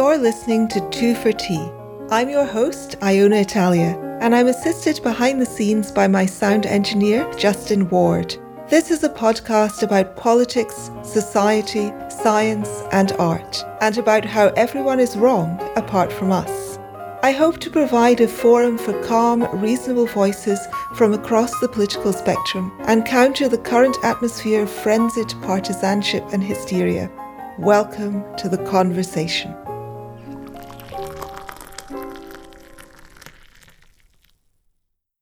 You're listening to Two for Tea. I'm your host, Iona Italia, and I'm assisted behind the scenes by my sound engineer, Justin Ward. This is a podcast about politics, society, science, and art, and about how everyone is wrong apart from us. I hope to provide a forum for calm, reasonable voices from across the political spectrum and counter the current atmosphere of frenzied partisanship and hysteria. Welcome to the conversation.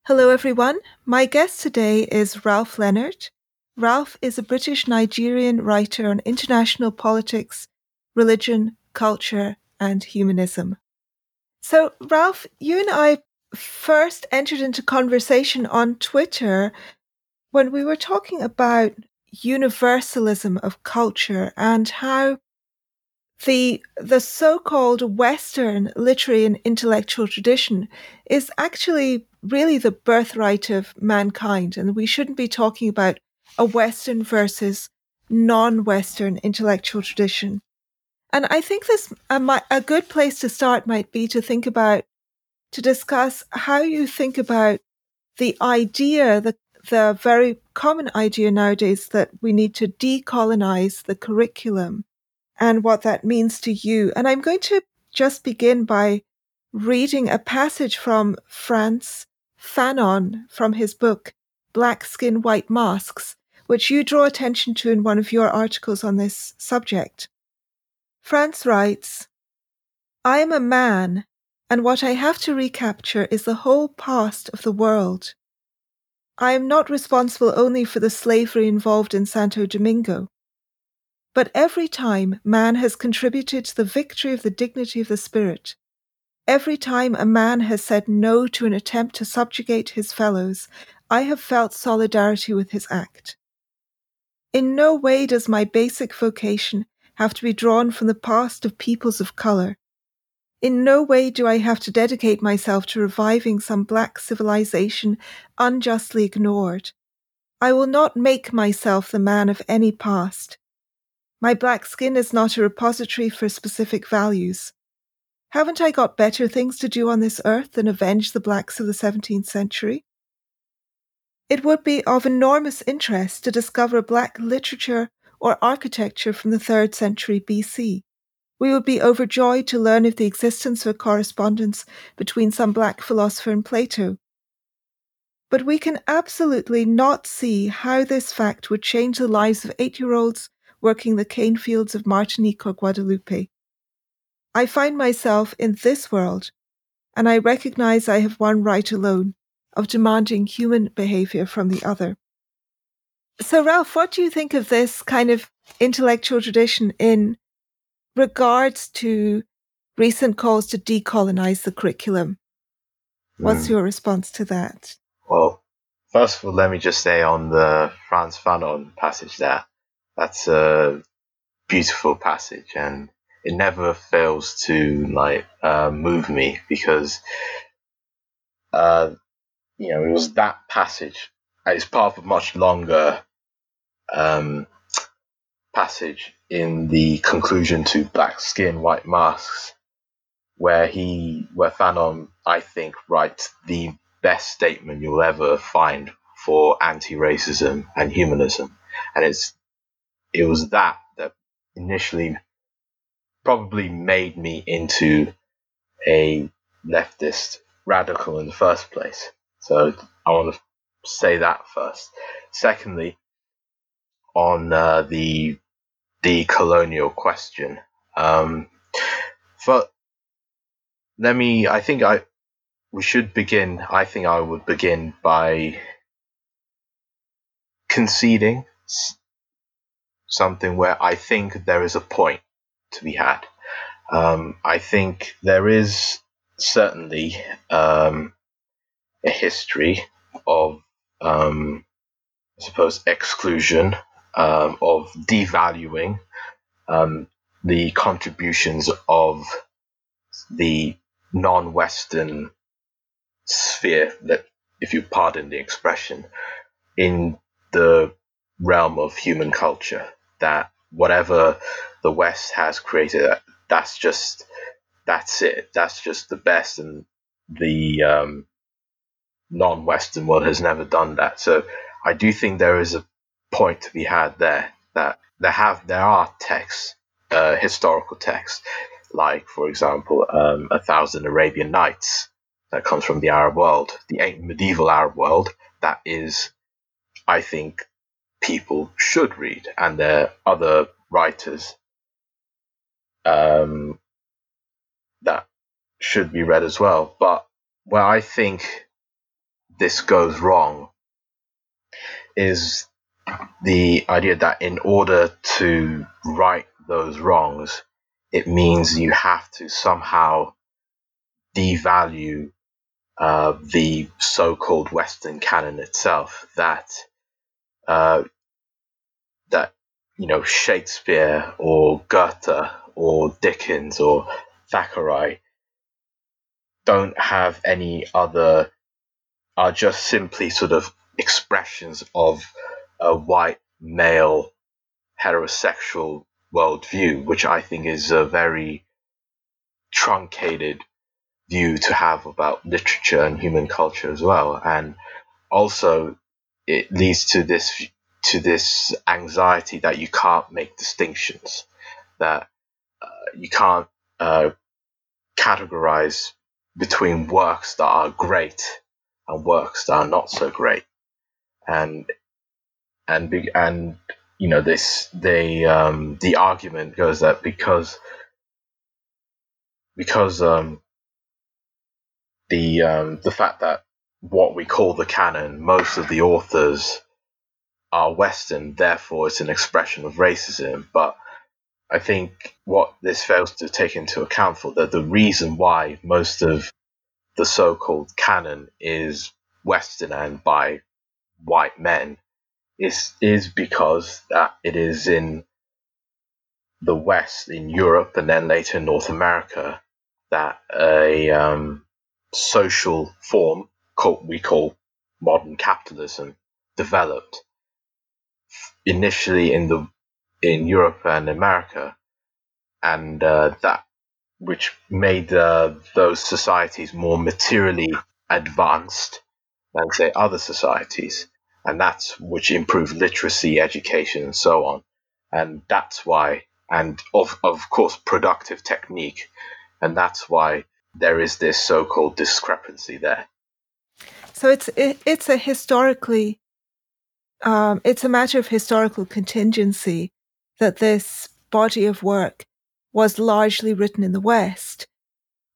Hello, everyone. My guest today is Ralph Leonard. Ralph is a British Nigerian writer on international politics, religion, culture, and humanism. So, Ralph, you and I first entered into conversation on Twitter when we were talking about universalism of culture and how the the so-called western literary and intellectual tradition is actually really the birthright of mankind and we shouldn't be talking about a western versus non-western intellectual tradition. And i think this a, a good place to start might be to think about to discuss how you think about the idea the the very common idea nowadays that we need to decolonize the curriculum and what that means to you. And I'm going to just begin by reading a passage from Frantz Fanon from his book, Black Skin, White Masks, which you draw attention to in one of your articles on this subject. Frantz writes, I am a man, and what I have to recapture is the whole past of the world. I am not responsible only for the slavery involved in Santo Domingo. But every time man has contributed to the victory of the dignity of the spirit, every time a man has said no to an attempt to subjugate his fellows, I have felt solidarity with his act. In no way does my basic vocation have to be drawn from the past of peoples of color, in no way do I have to dedicate myself to reviving some black civilization unjustly ignored. I will not make myself the man of any past. My black skin is not a repository for specific values. Haven't I got better things to do on this earth than avenge the blacks of the 17th century? It would be of enormous interest to discover black literature or architecture from the 3rd century BC. We would be overjoyed to learn of the existence of a correspondence between some black philosopher and Plato. But we can absolutely not see how this fact would change the lives of eight year olds working the cane fields of Martinique or Guadeloupe. I find myself in this world, and I recognize I have one right alone of demanding human behavior from the other. So, Ralph, what do you think of this kind of intellectual tradition in regards to recent calls to decolonize the curriculum. What's mm. your response to that? Well, first of all, let me just say on the Frantz Fanon passage there, that's a beautiful passage and it never fails to like uh, move me because uh, you know it was that passage it's part of a much longer um, passage in the conclusion to Black Skin, White Masks, where he, where Fanon, I think, writes the best statement you'll ever find for anti-racism and humanism, and it's it was that that initially probably made me into a leftist radical in the first place. So I want to say that first. Secondly, on uh, the decolonial question. Um, but let me. I think I we should begin. I think I would begin by conceding something where I think there is a point to be had. Um, I think there is certainly um, a history of, um, I suppose, exclusion um, of devaluing um, the contributions of the non-Western sphere, that, if you pardon the expression, in the realm of human culture. That whatever the West has created that's just that's it. That's just the best, and the um, non-Western world has never done that. So I do think there is a point to be had there that there have there are texts, uh, historical texts, like for example, um, a thousand Arabian Nights that comes from the Arab world, the medieval Arab world. That is, I think, people should read, and there are other writers um, that should be read as well. But where I think this goes wrong is the idea that in order to right those wrongs, it means you have to somehow devalue uh, the so-called Western canon itself. That uh, that you know Shakespeare or Goethe or Dickens or Thackeray don't have any other are just simply sort of expressions of a white male heterosexual worldview, which I think is a very truncated view to have about literature and human culture as well. And also, it leads to this to this anxiety that you can't make distinctions, that uh, you can't uh, categorize between works that are great and works that are not so great, and and be, and you know this the um, the argument goes that because because um, the um, the fact that what we call the canon, most of the authors are Western, therefore it's an expression of racism. But I think what this fails to take into account for that the reason why most of the so-called canon is Western and by white men is is because that it is in the West, in Europe, and then later in North America, that a um, social form called, we call modern capitalism developed initially in the in Europe and America, and uh, that which made uh, those societies more materially advanced than say other societies, and that's which improved literacy, education, and so on, and that's why, and of of course productive technique, and that's why there is this so-called discrepancy there. So it's it, it's a historically, um, it's a matter of historical contingency that this body of work was largely written in the West.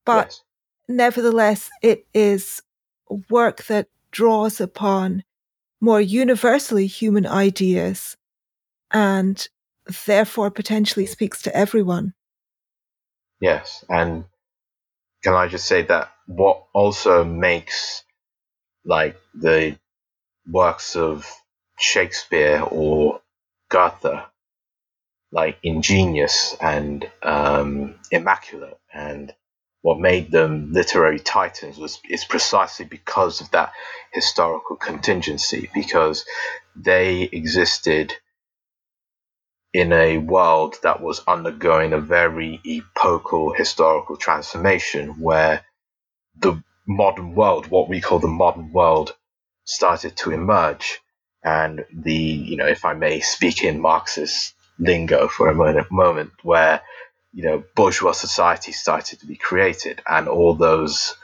But yes. nevertheless, it is work that draws upon more universally human ideas and therefore potentially speaks to everyone. Yes. And can I just say that what also makes like the works of Shakespeare or Goethe like ingenious and um, immaculate. And what made them literary titans was is precisely because of that historical contingency, because they existed in a world that was undergoing a very epochal historical transformation where the modern world, what we call the modern world, started to emerge. And the, you know, if I may speak in Marxist lingo for a moment, where you know bourgeois society started to be created, and all those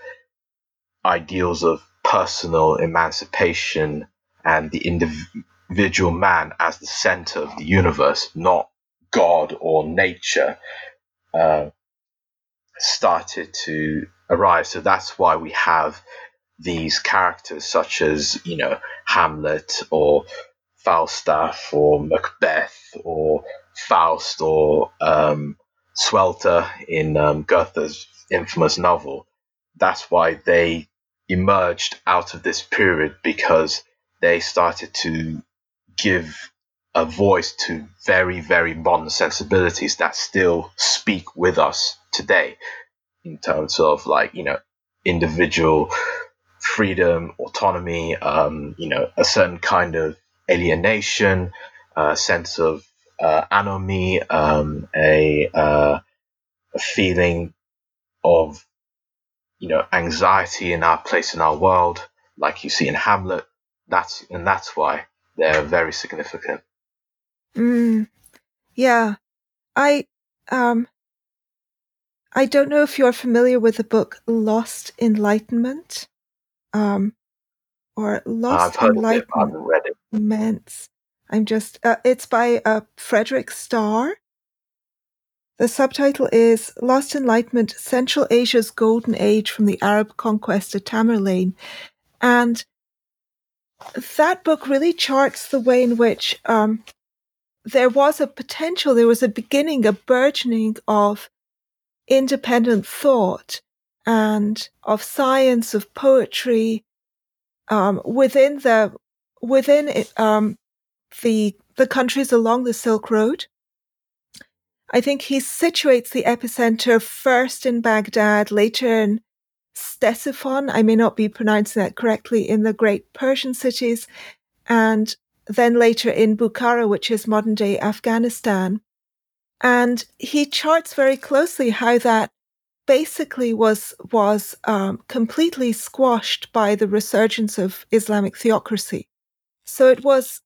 ideals of personal emancipation and the individual man as the center of the universe, not God or nature, uh, started to arrive. So that's why we have these characters such as you know Hamlet or Falstaff or Macbeth or Faust or um, Werther in um, Goethe's infamous novel. That's why they emerged out of this period because they started to give a voice to very, very modern sensibilities that still speak with us today in terms of like, you know, individual freedom, autonomy, um, you know, a certain kind of alienation, a sense of uh, anomie, um, a uh, a feeling of you know anxiety in our place in our world, like you see in Hamlet. That's and that's why they're very significant. Mm, yeah, I um, I don't know if you're familiar with the book Lost Enlightenment, um, or Lost I've heard Enlightenment. It, I haven't read it. I'm just. Uh, it's by uh, Frederick Starr. The subtitle is Lost Enlightenment Central Asia's Golden Age from the Arab Conquest to Tamerlane. And that book really charts the way in which um, there was a potential, there was a beginning, a burgeoning of independent thought and of science, of poetry um, within the within it, um, the the countries along the Silk Road. I think he situates the epicenter first in Baghdad, later in Ctesiphon. I may not be pronouncing that correctly in the great Persian cities, and then later in Bukhara, which is modern day Afghanistan. And he charts very closely how that basically was was um, completely squashed by the resurgence of Islamic theocracy. So it was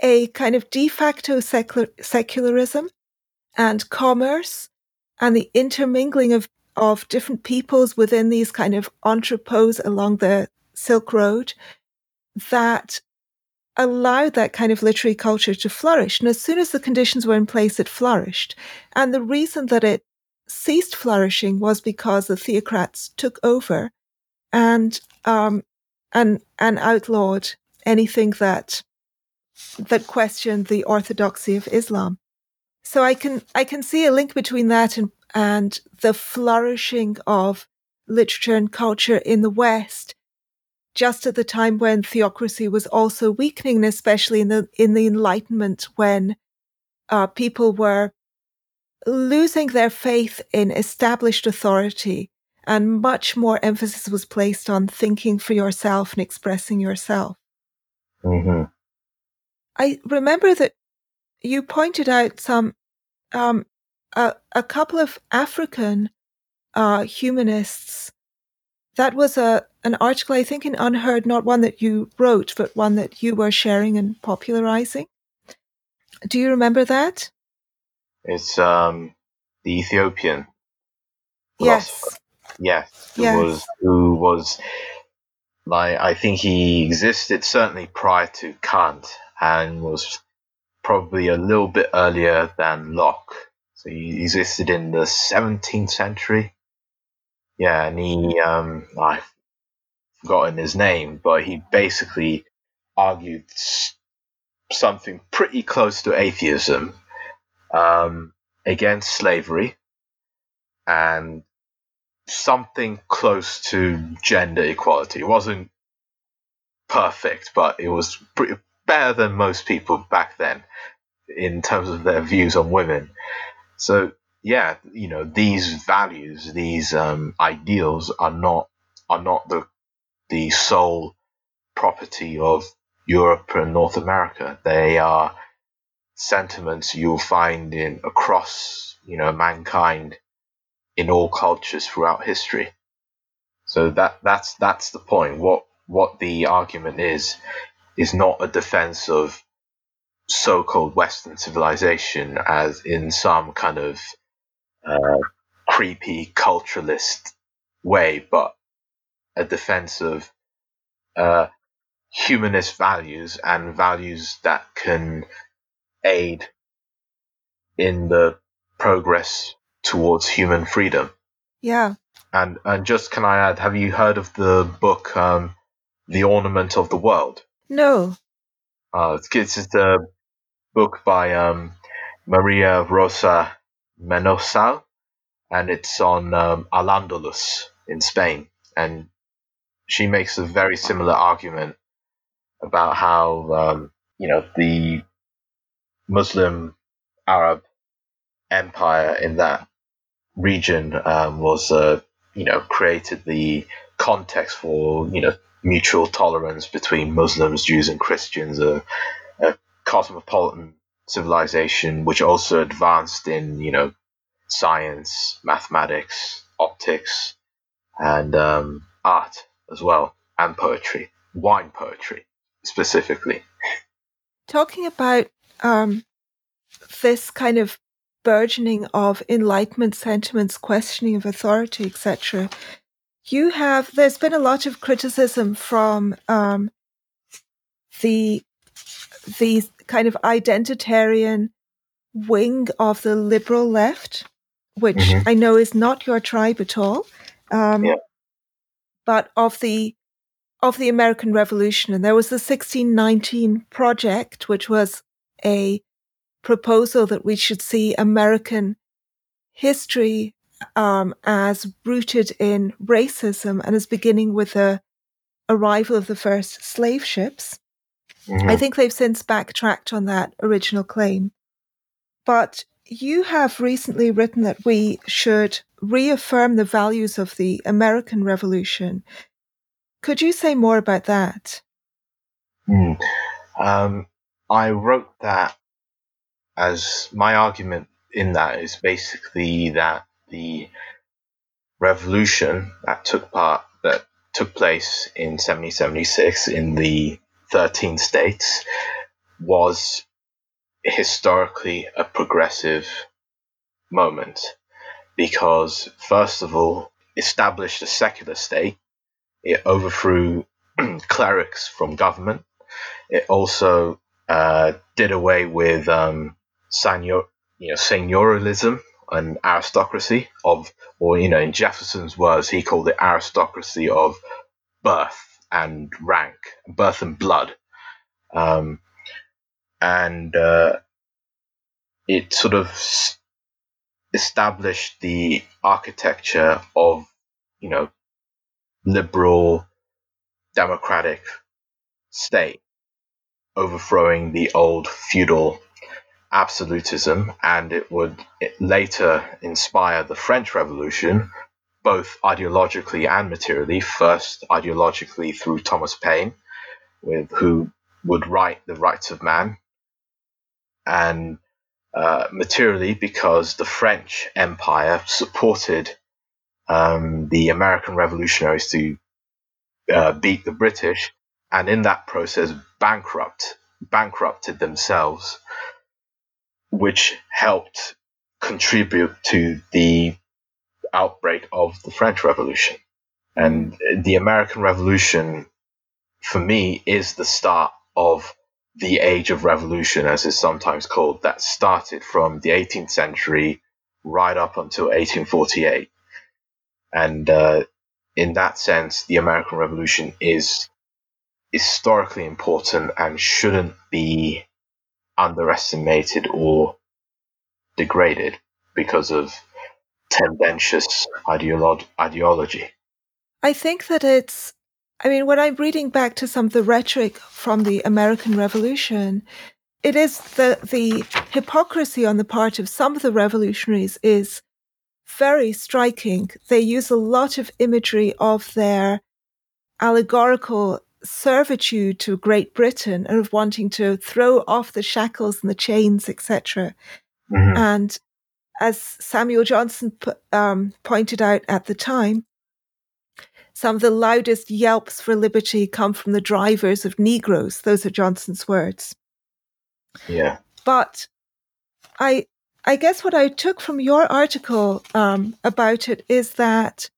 a kind of de facto secular, secularism and commerce and the intermingling of, of different peoples within these kind of entrepôts along the Silk Road that allowed that kind of literary culture to flourish. And as soon as the conditions were in place, it flourished. And the reason that it ceased flourishing was because the theocrats took over and um, and and outlawed anything that that questioned the orthodoxy of Islam. So I can I can see a link between that and and the flourishing of literature and culture in the West, just at the time when theocracy was also weakening, especially in the in the Enlightenment, when uh, people were losing their faith in established authority, and much more emphasis was placed on thinking for yourself and expressing yourself. Mm-hmm. I remember that you pointed out some um, a, a couple of African uh, humanists. That was a an article I think in UnHerd, not one that you wrote, but one that you were sharing and popularizing. Do you remember that? It's um the Ethiopian. Yes. Yes. Who yes. was who was like I think he existed certainly prior to Kant and was probably a little bit earlier than Locke. So he existed in the 17th century. Yeah, and he, um, I've forgotten his name, but he basically argued something pretty close to atheism um, against slavery and something close to gender equality. It wasn't perfect, but it was pretty better than most people back then in terms of their views on women. So yeah, you know, these values, these um, ideals are not are not the the sole property of Europe and North America. They are sentiments you'll find in across you know mankind in all cultures throughout history. So that that's that's the point. What what the argument is is not a defense of so-called Western civilization as in some kind of uh, creepy culturalist way, but a defense of uh, humanist values and values that can aid in the progress towards human freedom. Yeah. And and just can I add, have you heard of the book um, The Ornament of the World? No. Uh, it's, it's a book by um, Maria Rosa Menocal, and it's on um, Al-Andalus in Spain. And she makes a very similar argument about how, um, you know, the Muslim Arab empire in that region um, was, uh, you know, created the context for, you know, mutual tolerance between Muslims, Jews, and Christians, a, a cosmopolitan civilization, which also advanced in, you know, science, mathematics, optics, and um, art as well, and poetry, wine poetry specifically. Talking about um, this kind of burgeoning of enlightenment sentiments, questioning of authority, etc. You have there's been a lot of criticism from um, the the kind of identitarian wing of the liberal left, which mm-hmm. I know is not your tribe at all, um, yeah. But of the of the American Revolution. And there was the 1619 Project, which was a proposal that we should see American history um, as rooted in racism and as beginning with the arrival of the first slave ships. Mm-hmm. I think they've since backtracked on that original claim. But you have recently written that we should reaffirm the values of the American Revolution. Could you say more about that? Mm. Um, I wrote that as my argument in that is basically that the revolution that took part that took place in 1776 in the 13 states was historically a progressive moment because, first of all, established a secular state. It overthrew clerics from government. It also uh, did away with um, senior, you know, seigneurialism and aristocracy of, or you know, in Jefferson's words, he called it aristocracy of birth and rank, birth and blood. Um, and uh, it sort of established the architecture of, you know, liberal democratic state, overthrowing the old feudal absolutism, and it would later inspire the French Revolution, both ideologically and materially. First, ideologically through Thomas Paine, with who would write the Rights of Man, and uh, materially because the French Empire supported um, the American revolutionaries to uh, beat the British, and in that process bankrupt bankrupted themselves, which helped contribute to the outbreak of the French Revolution. And the American Revolution, for me, is the start of the age of revolution, as it's sometimes called, that started from the 18th century right up until 1848. And uh, in that sense, the American Revolution is historically important and shouldn't be underestimated or degraded because of tendentious ideolo- ideology. I think that it's I mean, when I'm reading back to some of the rhetoric from the American Revolution, it is the the hypocrisy on the part of some of the revolutionaries is very striking. They use a lot of imagery of their allegorical servitude to Great Britain and of wanting to throw off the shackles and the chains, etc. Mm-hmm. And as Samuel Johnson um, pointed out at the time, some of the loudest yelps for liberty come from the drivers of Negroes. Those are Johnson's words. Yeah. But I I guess what I took from your article um, about it is that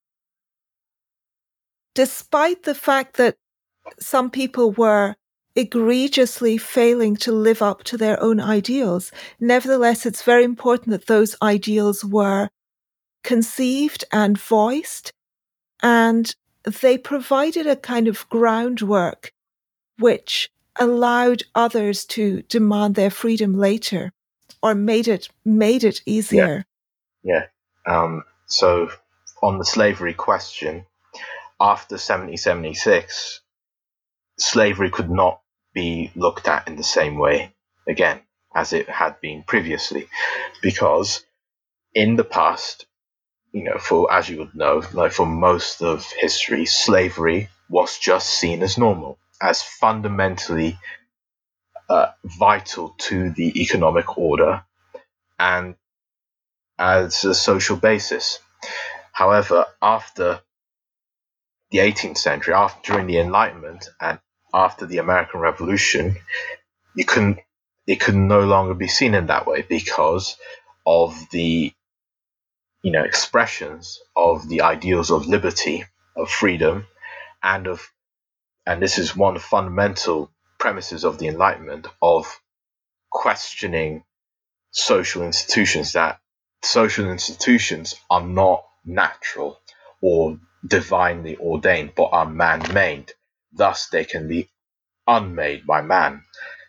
despite the fact that some people were egregiously failing to live up to their own ideals, nevertheless, it's very important that those ideals were conceived and voiced and they provided a kind of groundwork which allowed others to demand their freedom later or made it made it easier. Yeah. yeah. Um, so on the slavery question, after 1776, slavery could not be looked at in the same way again as it had been previously because in the past you know, for as you would know, like for most of history, slavery was just seen as normal, as fundamentally uh, vital to the economic order, and as a social basis. However, after the 18th century, after during the Enlightenment and after the American Revolution, you couldn't it could no longer be seen in that way because of the you know expressions of the ideals of liberty, of freedom, and of and this is one fundamental premises of the Enlightenment of questioning social institutions that social institutions are not natural or divinely ordained but are man-made. Thus they can be unmade by man.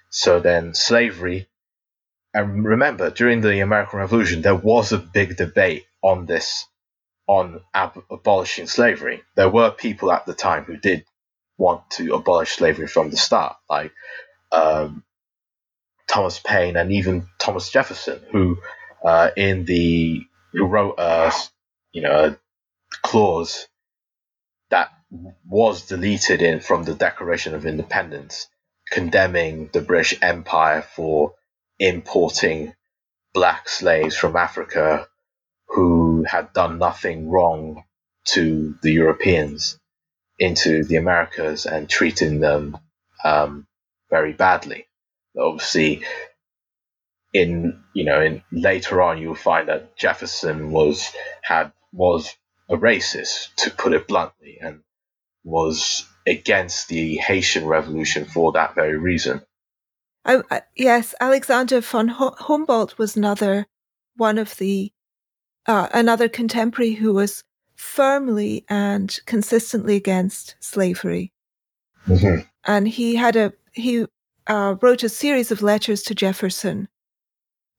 So then slavery and remember during the american revolution there was a big debate on this on ab- abolishing slavery. There were people at the time who did want to abolish slavery from the start like um, thomas paine and even thomas jefferson who uh, in the who wrote a you know a clause that was deleted in from the Declaration of Independence, condemning the British Empire for importing black slaves from Africa who had done nothing wrong to the Europeans into the Americas and treating them um, very badly. Obviously, in you know, in later on, you'll find that Jefferson was had was a racist, to put it bluntly, and was against the Haitian Revolution for that very reason. I, yes, Alexander von Humboldt was another one of the uh, another contemporary who was firmly and consistently against slavery, mm-hmm. and he had a he uh, wrote a series of letters to Jefferson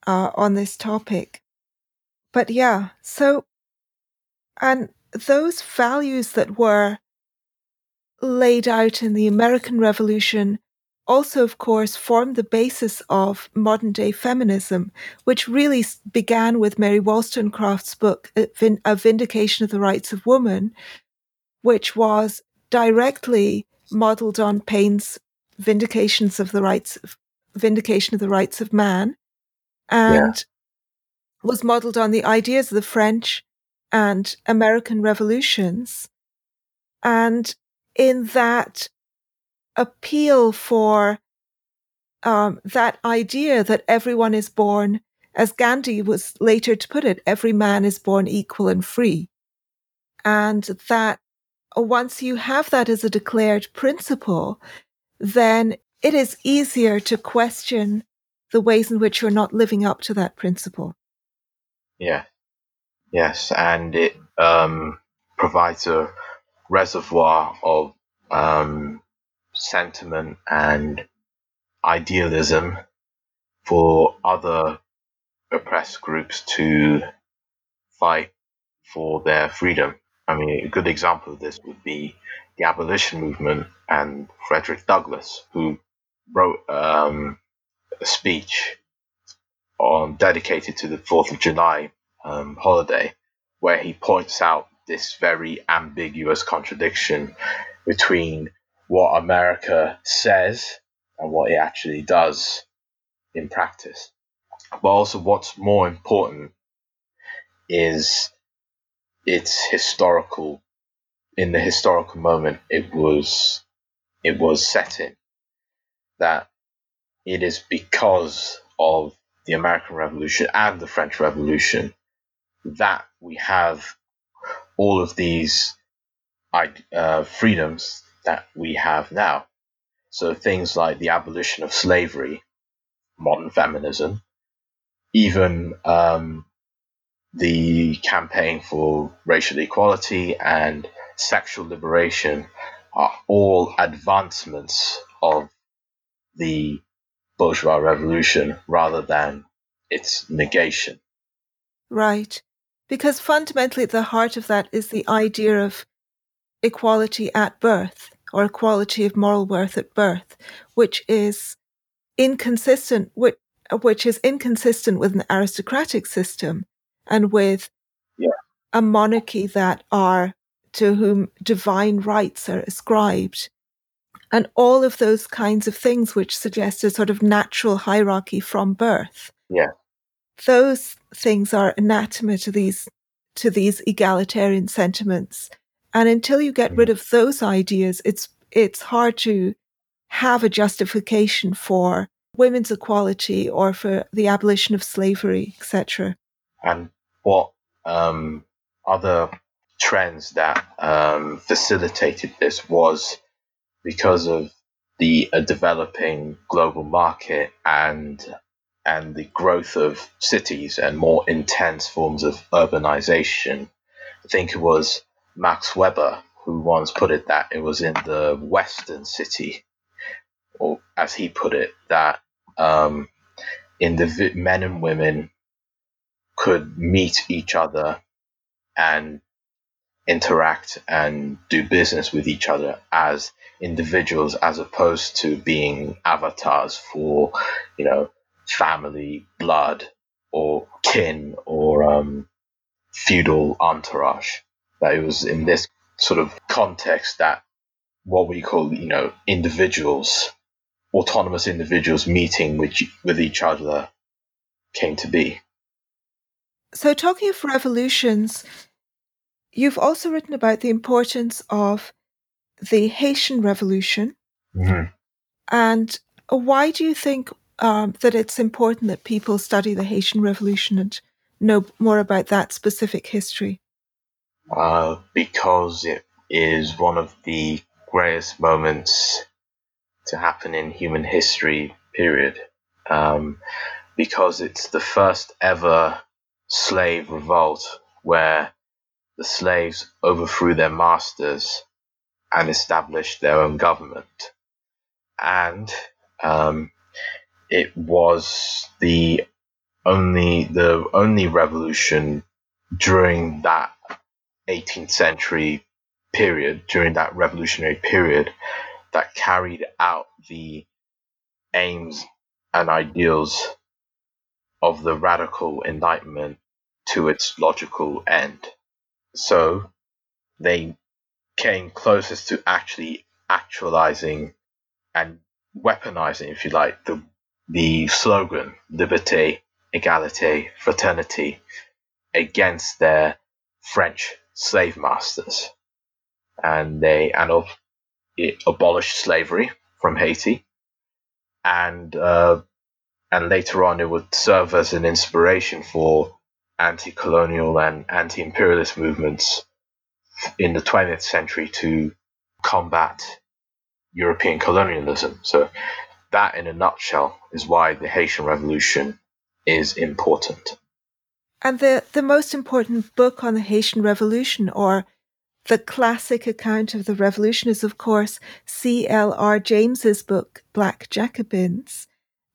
uh, on this topic. But yeah, so and those values that were laid out in the American Revolution also, of course, formed the basis of modern day feminism, which really began with Mary Wollstonecraft's book, A Vindication of the Rights of Woman, which was directly modeled on Paine's Vindications of the Rights of, Vindication of the Rights of Man, and yeah. was modeled on the ideas of the French and American revolutions. And in that appeal for um, that idea that everyone is born, as Gandhi was later to put it, every man is born equal and free. And that once you have that as a declared principle, then it is easier to question the ways in which you're not living up to that principle. Yeah. Yes, and it um, provides a reservoir of um, sentiment and idealism for other oppressed groups to fight for their freedom. I mean, a good example of this would be the abolition movement and Frederick Douglass, who wrote um, a speech on dedicated to the Fourth of July um, holiday, where he points out this very ambiguous contradiction between what America says and what it actually does in practice. But also, what's more important is its historical. In the historical moment, it was it was set in that it is because of the American Revolution and the French Revolution that we have all of these uh, freedoms that we have now. So things like the abolition of slavery, modern feminism, even um, the campaign for racial equality and sexual liberation are all advancements of the bourgeois revolution rather than its negation. Right. Because fundamentally, at the heart of that is the idea of equality at birth or equality of moral worth at birth, which is inconsistent with which is inconsistent with an aristocratic system and with yeah. a monarchy that are to whom divine rights are ascribed and all of those kinds of things which suggest a sort of natural hierarchy from birth yeah those things are anathema to these to these egalitarian sentiments. And until you get rid of those ideas, it's it's hard to have a justification for women's equality or for the abolition of slavery, etc. And what um, other trends that um, facilitated this was because of the uh, developing global market and and the growth of cities and more intense forms of urbanization. I think it was Max Weber who once put it that it was in the Western city, or as he put it, that um, indiv- men and women could meet each other and interact and do business with each other as individuals as opposed to being avatars for you know family blood or kin or um, feudal entourage that it was in this sort of context that what we call you know individuals autonomous individuals meeting with with each other came to be so talking of revolutions You've also written about the importance of the Haitian Revolution. Mm-hmm. And why do you think um, that it's important that people study the Haitian Revolution and know more about that specific history? Uh, because it is one of the greatest moments to happen in human history, period. Um, because it's the first ever slave revolt where the slaves overthrew their masters and established their own government. And um, it was the only the only revolution during that 18th century period, during that revolutionary period, that carried out the aims and ideals of the radical enlightenment to its logical end. So they came closest to actually actualizing and weaponizing, if you like, the the slogan "Liberté, Égalité, Fraternité" against their French slave masters, and they and it abolished slavery from Haiti, and uh, and later on it would serve as an inspiration for anti-colonial and anti-imperialist movements in the 20th century to combat European colonialism. So that, in a nutshell, is why the Haitian Revolution is important. And the, the most important book on the Haitian Revolution, or the classic account of the revolution, is, of course, C.L.R. James's book, Black Jacobins.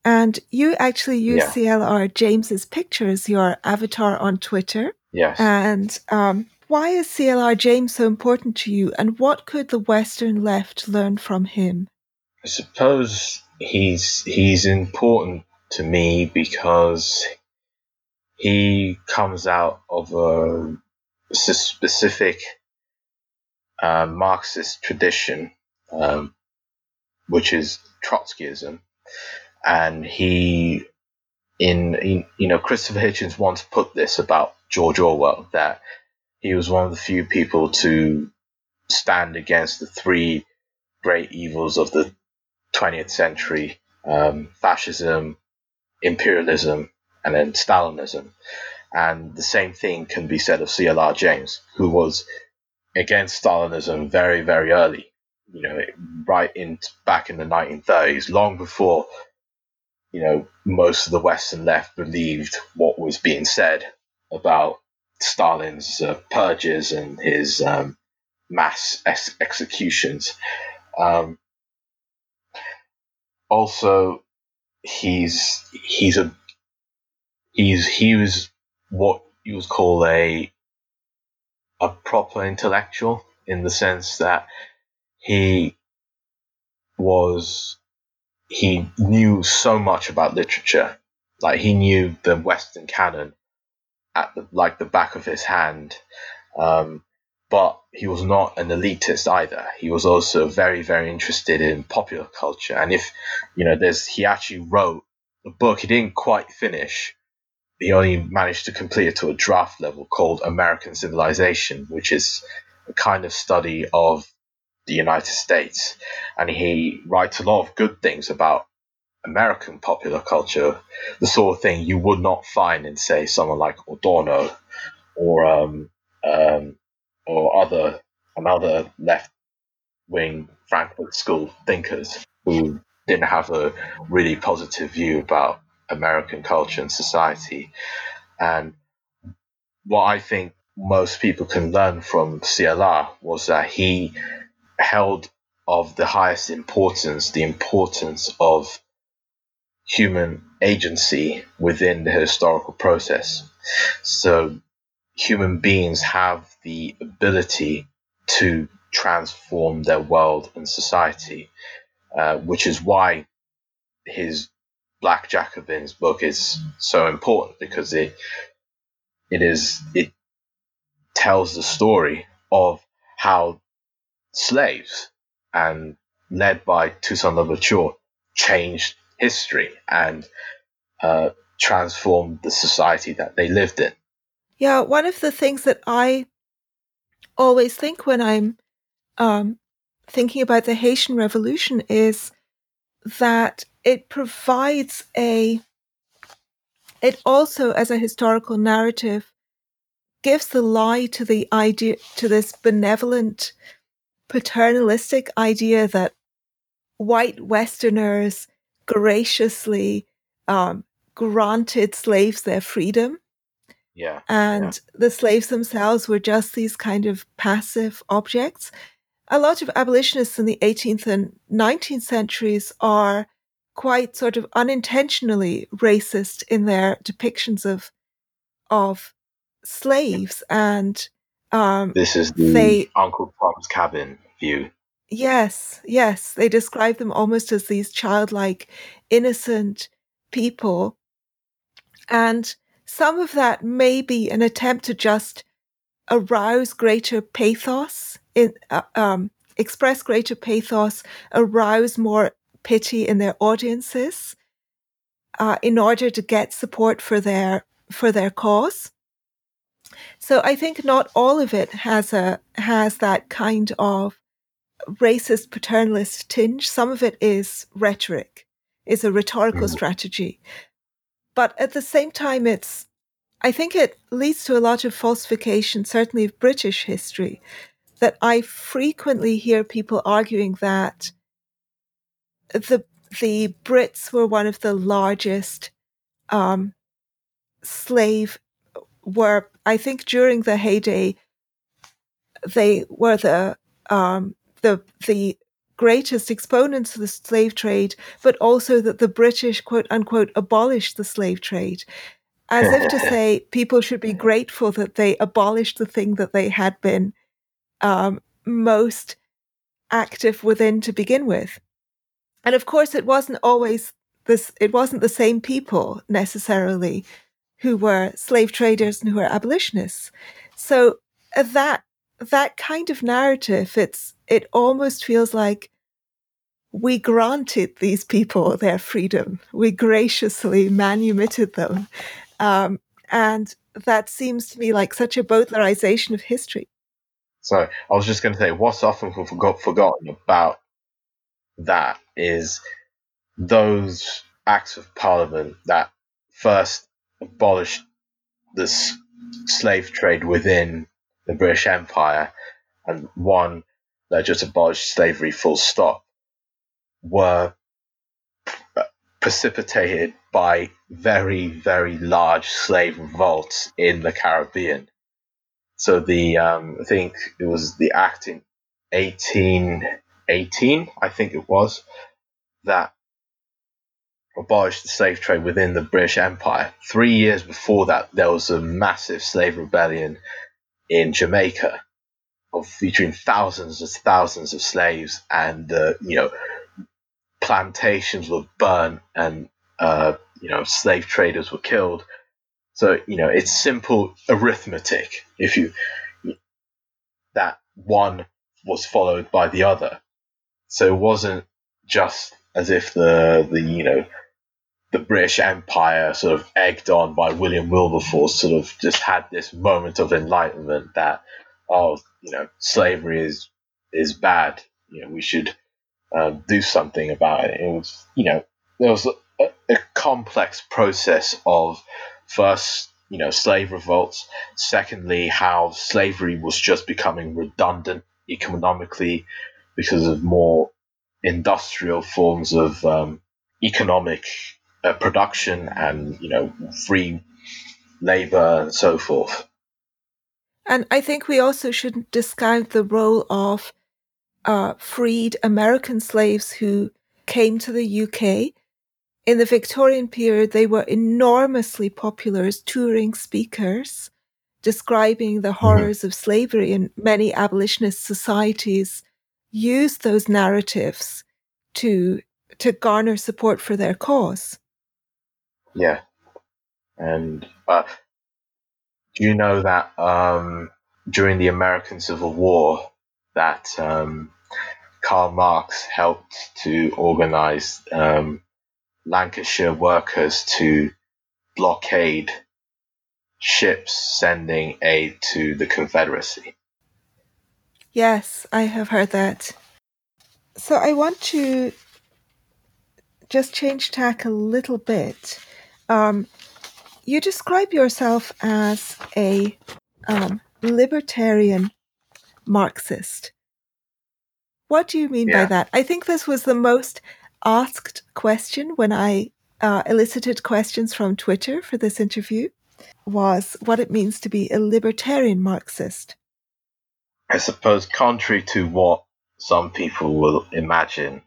And you actually use yeah. CLR James's picture as your avatar on Twitter. Yes. And um, why is CLR James so important to you, and what could the Western left learn from him? I suppose he's he's important to me because he comes out of a specific uh, Marxist tradition, um, which is Trotskyism, and he in, in you know Christopher Hitchens once put this about George Orwell that he was one of the few people to stand against the three great evils of the 20th century um, fascism, imperialism, and then Stalinism. And the same thing can be said of CLR James, who was against Stalinism very, very early, you know, right in back in the 1930s, long before you know, most of the Western left believed what was being said about Stalin's uh, purges and his um, mass ex- executions. Um, also, he's he's a he's he was what you would call a a proper intellectual in the sense that he was he knew so much about literature. Like he knew the Western canon at the like the back of his hand. Um, but he was not an elitist either. He was also very, very interested in popular culture. And if you know, there's he actually wrote a book he didn't quite finish, he only managed to complete it to a draft level called American Civilization, which is a kind of study of the United States. And he writes a lot of good things about American popular culture, the sort of thing you would not find in, say, someone like Adorno or um, um, or other another left wing Frankfurt School thinkers who didn't have a really positive view about American culture and society. And what I think most people can learn from CLR was that he held of the highest importance the importance of human agency within the historical process. So human beings have the ability to transform their world and society, uh, which is why his Black Jacobins book is so important because it it is it tells the story of how slaves and led by Toussaint Louverture changed history and uh, transformed the society that they lived in. Yeah, one of the things that I always think when I'm um, thinking about the Haitian Revolution is that it provides a, it also, as a historical narrative, gives the lie to the idea, to this benevolent, paternalistic idea that white Westerners graciously um, granted slaves their freedom yeah. And yeah. the slaves themselves were just these kind of passive objects. A lot of abolitionists in the 18th and 19th centuries are quite sort of unintentionally racist in their depictions of of slaves and um, this is the they, Uncle Tom's Cabin view. Yes, yes, they describe them almost as these childlike, innocent people, and some of that may be an attempt to just arouse greater pathos in uh, um, express greater pathos, arouse more pity in their audiences, uh, in order to get support for their for their cause. So I think not all of it has a has that kind of racist paternalist tinge. Some of it is rhetoric, is a rhetorical mm. strategy. But at the same time, it's, I think it leads to a lot of falsification, certainly of British history, that I frequently hear people arguing that the, the Brits were one of the largest um, slave, were, I think during the heyday, they were the, um, the, the greatest exponents of the slave trade, but also that the British, quote unquote, abolished the slave trade. As if to say people should be grateful that they abolished the thing that they had been um, most active within to begin with. And of course, it wasn't always this, it wasn't the same people necessarily who were slave traders and who were abolitionists. So uh, that that kind of narrative, it's it almost feels like we granted these people their freedom. We graciously manumitted them. Um, and that seems to me like such a Bowdlerization of history. So I was just going to say, what's often forgotten about that is those acts of parliament that first abolished the slave trade within the British Empire and one that just abolished slavery full stop were precipitated by very, very large slave revolts in the Caribbean. So the um, I think it was the act in 1818, I think it was, that abolished the slave trade within the British Empire. Three years before that, there was a massive slave rebellion in Jamaica of featuring thousands and thousands of slaves, and uh, you know, plantations were burned, and uh, you know, slave traders were killed. So you know, it's simple arithmetic. If you that one was followed by the other, so it wasn't just as if the the you know the British Empire, sort of egged on by William Wilberforce, sort of just had this moment of enlightenment that, oh, you know, slavery is is bad. You know, we should uh, do something about it. It was, you know, there was a, a complex process of first, you know, slave revolts. Secondly, how slavery was just becoming redundant economically because of more industrial forms of um, economic uh, production and you know free labor and so forth. And I think we also shouldn't discount the role of uh, freed American slaves who came to the UK. In the Victorian period, they were enormously popular as touring speakers, describing the mm-hmm. horrors mm-hmm. of slavery, and many abolitionist societies used those narratives to to garner support for their cause. Yeah, and uh, do you know that um, during the American Civil War, that um, Karl Marx helped to organize um, Lancashire workers to blockade ships sending aid to the Confederacy. Yes, I have heard that. So I want to just change tack a little bit. Um, you describe yourself as a um, libertarian Marxist. What do you mean yeah. by that? I think this was the most asked question when I uh, elicited questions from Twitter for this interview was what it means to be a libertarian Marxist. I suppose, contrary to what some people will imagine,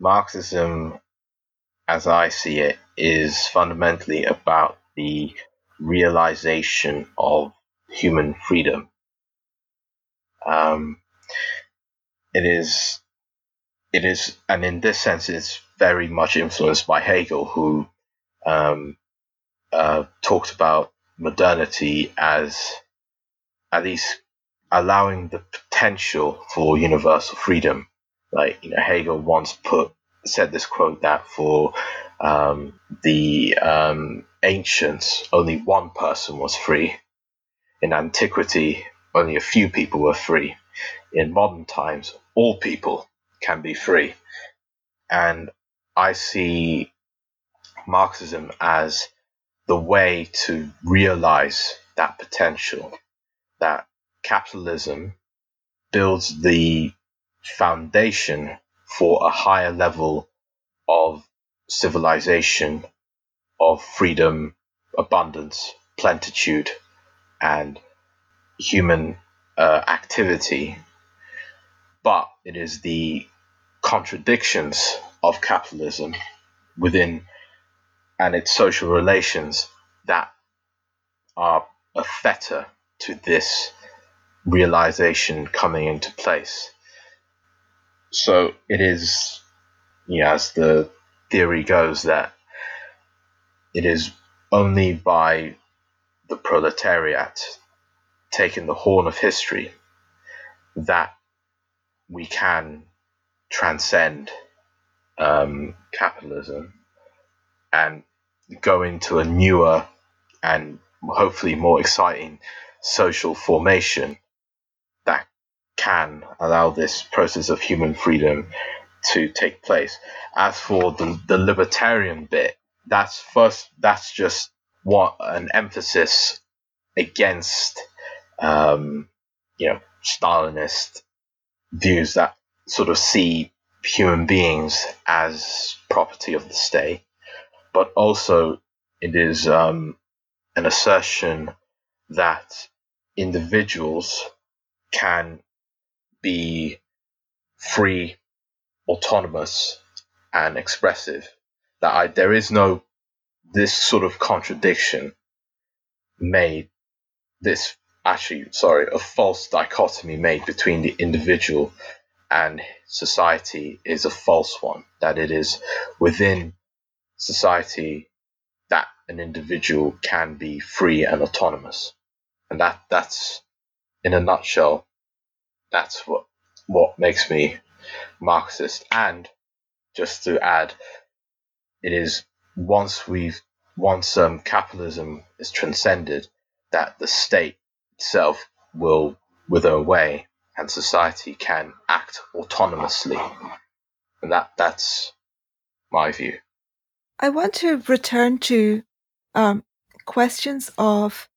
Marxism, as I see it, is fundamentally about the realization of human freedom. Um, it is, it is, and in this sense, it's very much influenced by Hegel, who um, uh, talked about modernity as at least allowing the potential for universal freedom. Like you know, Hegel once put said this quote that for um, the um, ancients, only one person was free. In antiquity, only a few people were free. In modern times, all people can be free. And I see Marxism as the way to realize that potential, that capitalism builds the foundation for a higher level of civilization, of freedom, abundance, plenitude, and human uh, activity. But it is the contradictions of capitalism within and its social relations that are a fetter to this realization coming into place. So it is, you know, as the theory goes, that it is only by the proletariat taking the horn of history that we can transcend um, capitalism and go into a newer and hopefully more exciting social formation can allow this process of human freedom to take place. As for the, the libertarian bit, that's first that's just what an emphasis against um, you know Stalinist views that sort of see human beings as property of the state, but also it is um, an assertion that individuals can be free, autonomous, and expressive. That I, there is no this sort of contradiction made. This actually, sorry, a false dichotomy made between the individual and society is a false one. That it is within society that an individual can be free and autonomous, and that that's in a nutshell that's what what makes me Marxist. And just to add, it is once we've once um, capitalism is transcended, that the state itself will wither away and society can act autonomously. And that that's my view. I want to return to um, questions of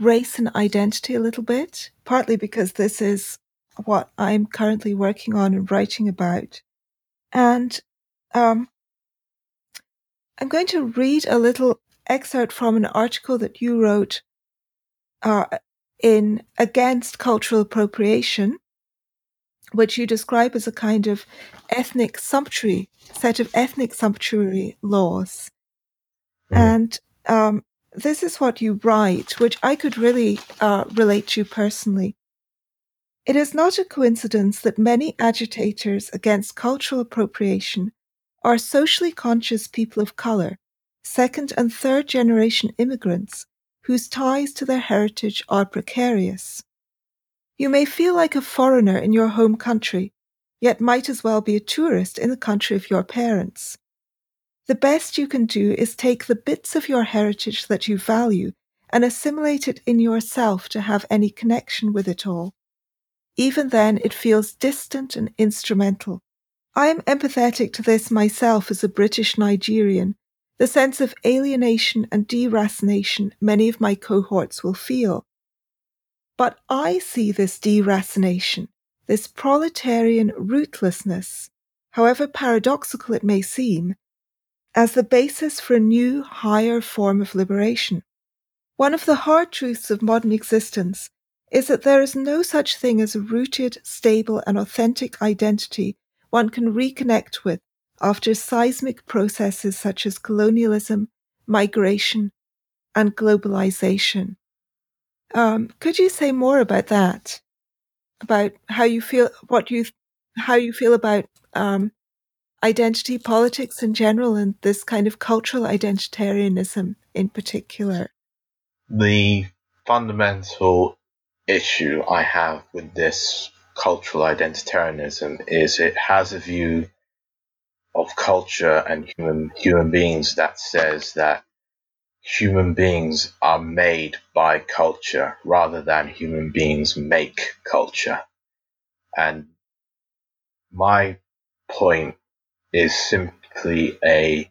race and identity a little bit, partly because this is what I'm currently working on and writing about. And um, I'm going to read a little excerpt from an article that you wrote uh, in Against Cultural Appropriation, which you describe as a kind of ethnic sumptuary set of ethnic sumptuary laws. Mm. And um, this is what you write, which I could really uh, relate to personally. It is not a coincidence that many agitators against cultural appropriation are socially conscious people of color, second and third generation immigrants whose ties to their heritage are precarious. You may feel like a foreigner in your home country, yet might as well be a tourist in the country of your parents. The best you can do is take the bits of your heritage that you value and assimilate it in yourself to have any connection with it all. Even then, it feels distant and instrumental. I am empathetic to this myself as a British Nigerian, the sense of alienation and deracination many of my cohorts will feel. But I see this deracination, this proletarian rootlessness, however paradoxical it may seem, as the basis for a new, higher form of liberation. One of the hard truths of modern existence is that there is no such thing as a rooted, stable, and authentic identity one can reconnect with after seismic processes such as colonialism, migration, and globalization. Um, could you say more about that? About how you feel, what you, how you feel about um, identity politics in general, and this kind of cultural identitarianism in particular. The fundamental issue I have with this cultural identitarianism is it has a view of culture and human human beings that says that human beings are made by culture rather than human beings make culture. And my point is simply a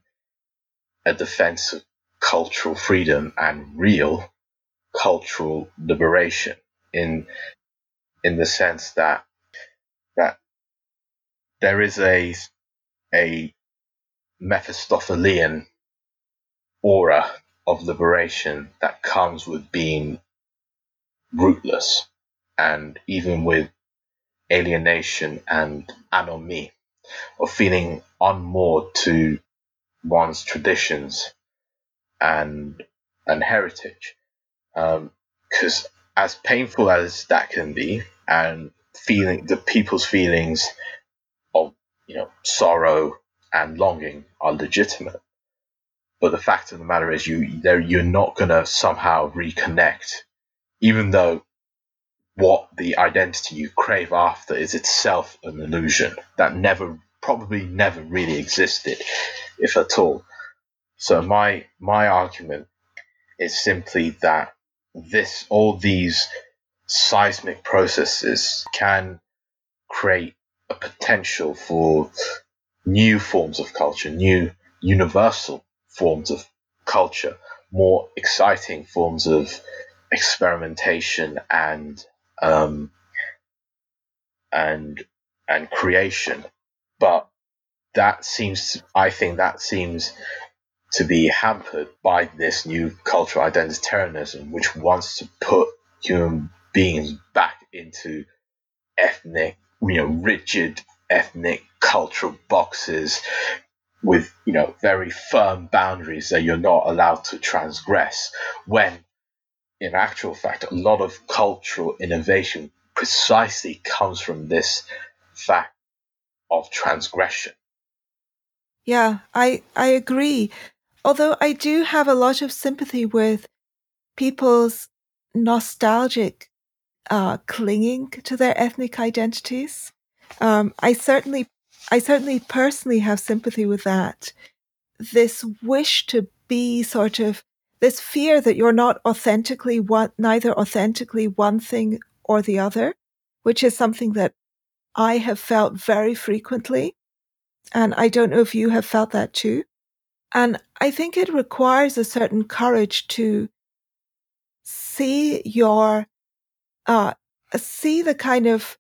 a defense of cultural freedom and real cultural liberation in in the sense that that there is a a Mephistophelian aura of liberation that comes with being rootless and even with alienation and anomie of feeling unmoored to one's traditions and and heritage. Because um, as painful as that can be and feeling the people's feelings of you know sorrow and longing are legitimate but the fact of the matter is, you there you're not gonna somehow reconnect, even though what the identity you crave after is itself an illusion that never probably never really existed, if at all. So my my argument is simply that this all these seismic processes can create a potential for new forms of culture, new universal forms of culture, more exciting forms of experimentation and um, and and creation. But that seems, I think, that seems to be hampered by this new cultural identitarianism, which wants to put human beings back into ethnic, you know, rigid ethnic cultural boxes, with you know very firm boundaries that you're not allowed to transgress when in actual fact a lot of cultural innovation precisely comes from this fact of transgression. Yeah i i agree although i do have a lot of sympathy with people's nostalgic uh, clinging to their ethnic identities um, i certainly I certainly personally have sympathy with that. this wish to be sort of this fear that you're not authentically one, neither authentically one thing or the other, which is something that I have felt very frequently. And I don't know if you have felt that too. And I think it requires a certain courage to see your, uh, see the kind of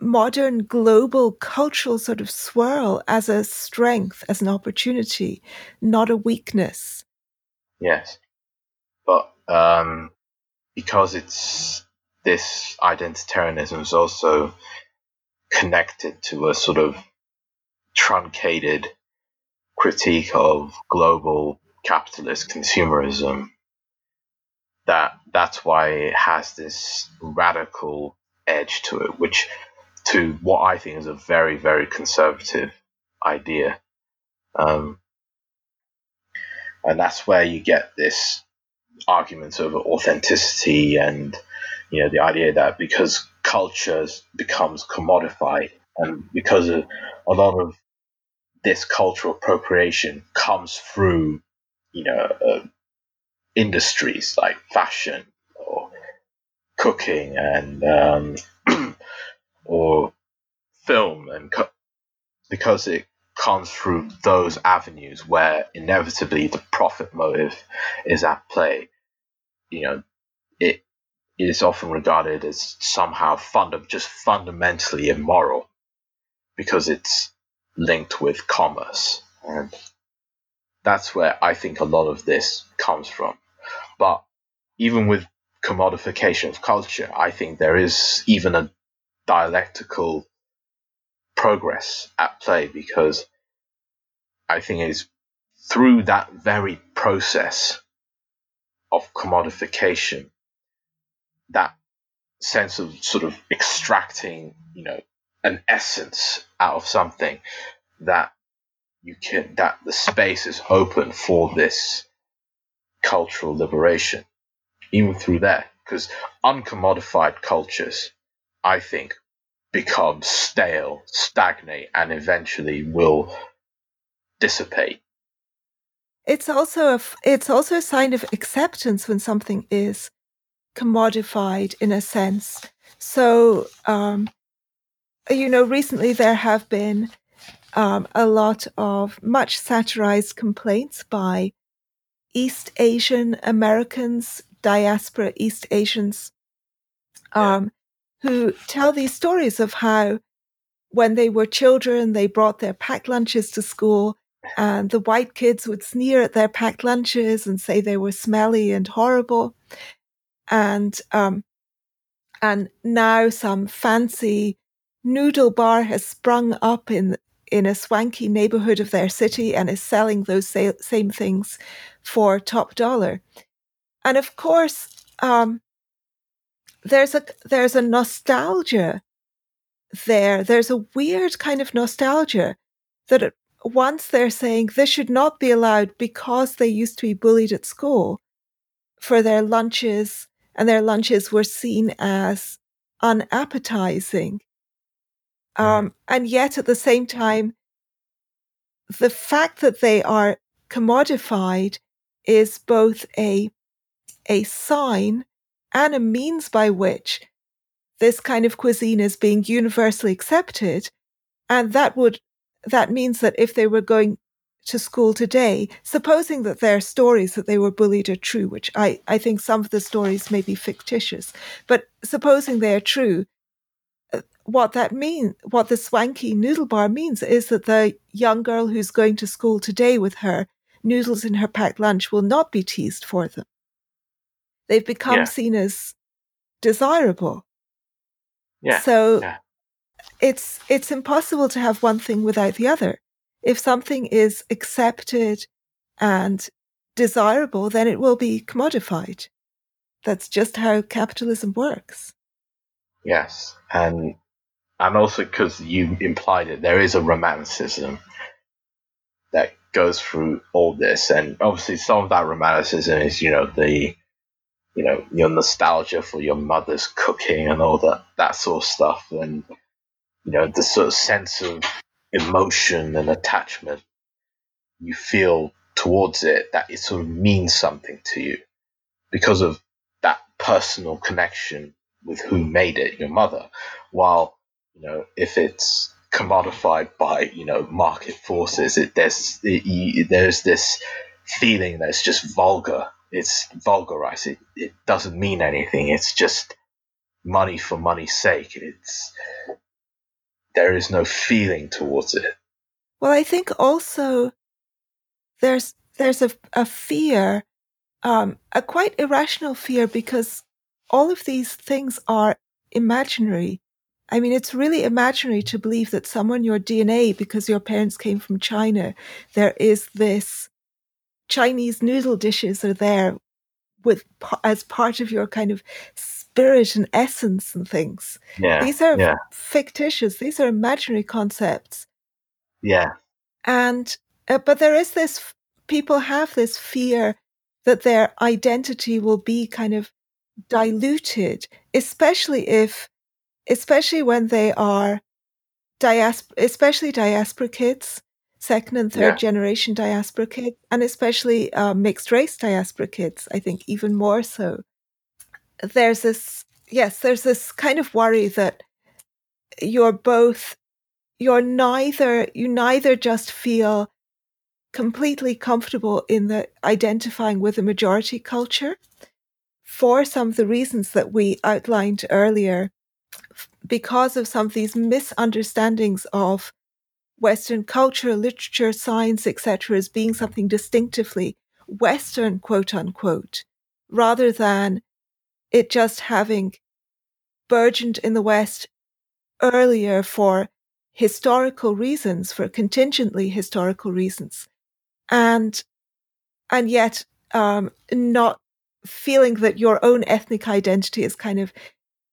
modern global cultural sort of swirl as a strength, as an opportunity, not a weakness. Yes. But um, because it's this identitarianism is also connected to a sort of truncated critique of global capitalist consumerism that that's why it has this radical edge to it which to what i think is a very very conservative idea. Um, and that's where you get this argument over authenticity and you know the idea that because culture becomes commodified and because a, a lot of this cultural appropriation comes through you know uh, industries like fashion or cooking and um, or film and co- because it comes through those avenues where inevitably the profit motive is at play you know it is often regarded as somehow just fundamentally immoral because it's linked with commerce. And that's where I think a lot of this comes from. But even with commodification of culture, I think there is even a dialectical progress at play because I think it is through that very process of commodification that sense of sort of extracting, you know, an essence out of something that you can that the space is open for this cultural liberation even through that because uncommodified cultures i think become stale stagnate and eventually will dissipate it's also a it's also a sign of acceptance when something is commodified in a sense. So, um, you know, recently there have been um, a lot of much satirized complaints by East Asian Americans, diaspora East Asians, um, yeah. who tell these stories of how when they were children, they brought their packed lunches to school and the white kids would sneer at their packed lunches and say they were smelly and horrible and um, and now some fancy noodle bar has sprung up in in a swanky neighborhood of their city and is selling those sa- same things for top dollar. And of course, um, there's a there's a nostalgia there. There's a weird kind of nostalgia that once they're saying this should not be allowed because they used to be bullied at school for their lunches and their lunches were seen as unappetizing. Um, and yet at the same time, the fact that they are commodified is both a, a sign and a means by which this kind of cuisine is being universally accepted. And that would, that means that if they were going to school today, supposing that their stories that they were bullied are true, which I, I think some of the stories may be fictitious, but supposing they are true, what that means, what the swanky noodle bar means is that the young girl who's going to school today with her noodles in her packed lunch will not be teased for them. They've become yeah. seen as desirable. Yeah. So yeah. it's it's impossible to have one thing without the other if something is accepted and desirable, then it will be commodified. That's just how capitalism works. Yes, and and also because you implied it, there is a romanticism that goes through all this, and obviously some of that romanticism is, you know, the you know your nostalgia for your mother's cooking and all that that sort of stuff, and you know the sort of sense of emotion and attachment you feel towards it that it sort of means something to you because of that personal connection with who made it, your mother. While you know, if it's commodified by you know market forces, it, there's it, you, there's this feeling that's just vulgar. It's vulgarized. It, it doesn't mean anything. It's just money for money's sake. It's there is no feeling towards it. Well, I think also there's there's a, a fear, um, a quite irrational fear because all of these things are imaginary. I mean, it's really imaginary to believe that someone your DNA, because your parents came from China, there is this Chinese noodle dishes are there with as part of your kind of spirit and essence and things. Yeah, these are yeah. fictitious. These are imaginary concepts. Yeah, and uh, but there is this. People have this fear that their identity will be kind of diluted, especially if, especially when they are diaspora, especially diaspora kids second and third yeah. generation diaspora kids, and especially uh, mixed race diaspora kids, I think even more so. There's this, yes, there's this kind of worry that you're both, you're neither, you neither just feel completely comfortable in the identifying with the majority culture for some of the reasons that we outlined earlier because of some of these misunderstandings of Western culture, literature, science, etc., as being something distinctively Western, quote unquote, rather than it just having burgeoned in the West earlier for historical reasons, for contingently historical reasons, and and yet um, not feeling that your own ethnic identity is kind of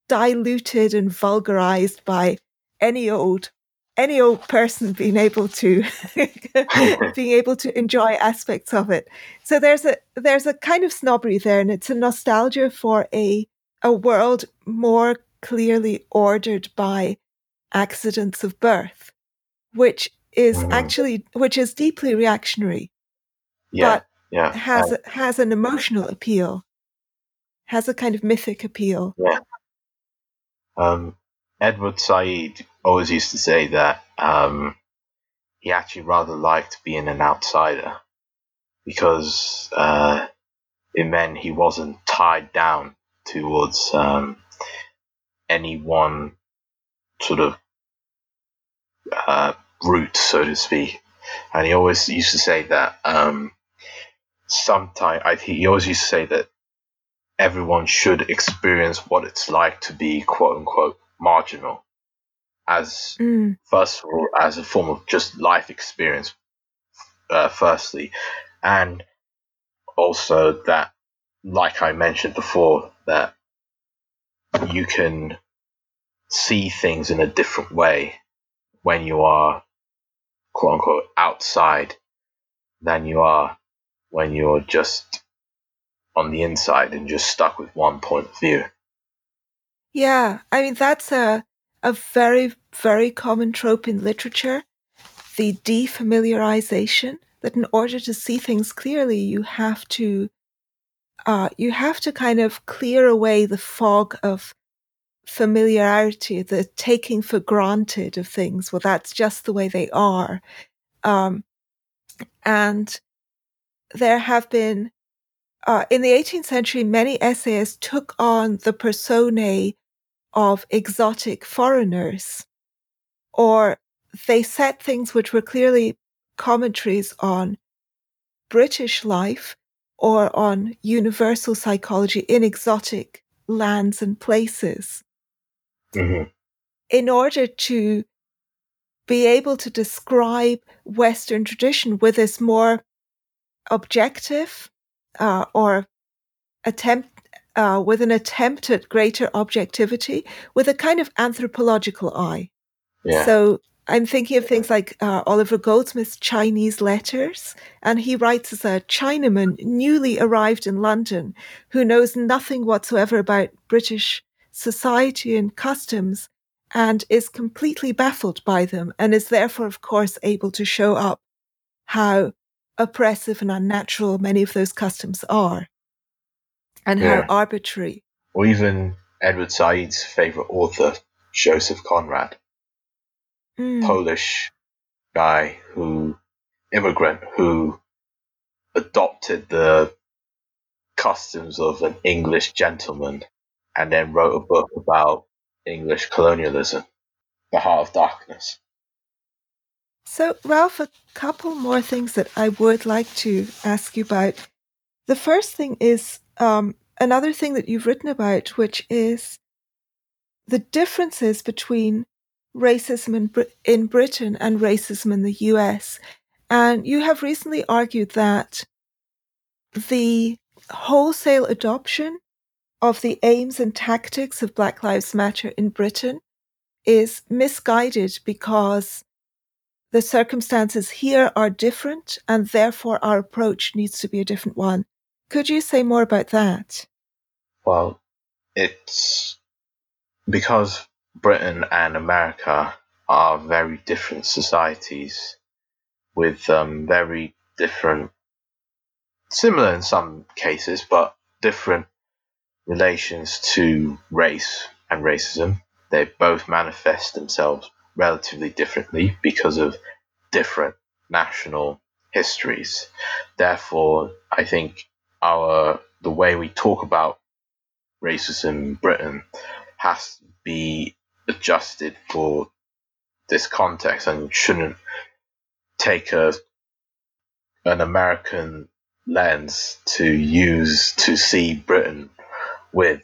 diluted and vulgarized by any old any old person being able to being able to enjoy aspects of it. So there's a there's a kind of snobbery there, and it's a nostalgia for a a world more clearly ordered by accidents of birth, which is mm-hmm. actually which is deeply reactionary, yeah, but yeah, has uh, has an emotional appeal, has a kind of mythic appeal. Yeah. Um, Edward Said always used to say that um, he actually rather liked being an outsider because uh, it meant he wasn't tied down towards um, any one sort of uh, route, so to speak. And he always used to say that um, sometimes he always used to say that everyone should experience what it's like to be quote unquote marginal as mm. first of all as a form of just life experience uh, firstly and also that like i mentioned before that you can see things in a different way when you are quote unquote outside than you are when you're just on the inside and just stuck with one point of view yeah i mean that's a a very, very common trope in literature the defamiliarization that in order to see things clearly, you have to uh, you have to kind of clear away the fog of familiarity, the taking for granted of things. Well, that's just the way they are. Um, and there have been, uh, in the 18th century, many essayists took on the personae of exotic foreigners, or they set things which were clearly commentaries on British life or on universal psychology in exotic lands and places. Mm-hmm. In order to be able to describe Western tradition with this more objective uh, or attempt uh, with an attempt at greater objectivity with a kind of anthropological eye. Yeah. So I'm thinking of things like uh, Oliver Goldsmith's Chinese letters, and he writes as a Chinaman newly arrived in London who knows nothing whatsoever about British society and customs and is completely baffled by them and is therefore, of course, able to show up how oppressive and unnatural many of those customs are, and Yeah. how arbitrary. Or even Edward Said's favorite author, Joseph Conrad, Mm, Polish guy who, immigrant who adopted the customs of an English gentleman and then wrote a book about English colonialism, The Heart of Darkness. So, Ralph, a couple more things that I would like to ask you about. The first thing is um, another thing that you've written about, which is the differences between racism in, Brit- in Britain and racism in the US. And you have recently argued that the wholesale adoption of the aims and tactics of Black Lives Matter in Britain is misguided because the circumstances here are different and therefore our approach needs to be a different one. Could you say more about that? Well, it's because Britain and America are very different societies with um, very different, similar in some cases, but different relations to race and racism. They both manifest themselves relatively differently because of different national histories. Therefore, I think our the way we talk about racism in Britain has to be adjusted for this context and shouldn't take a an American lens to use to see Britain with.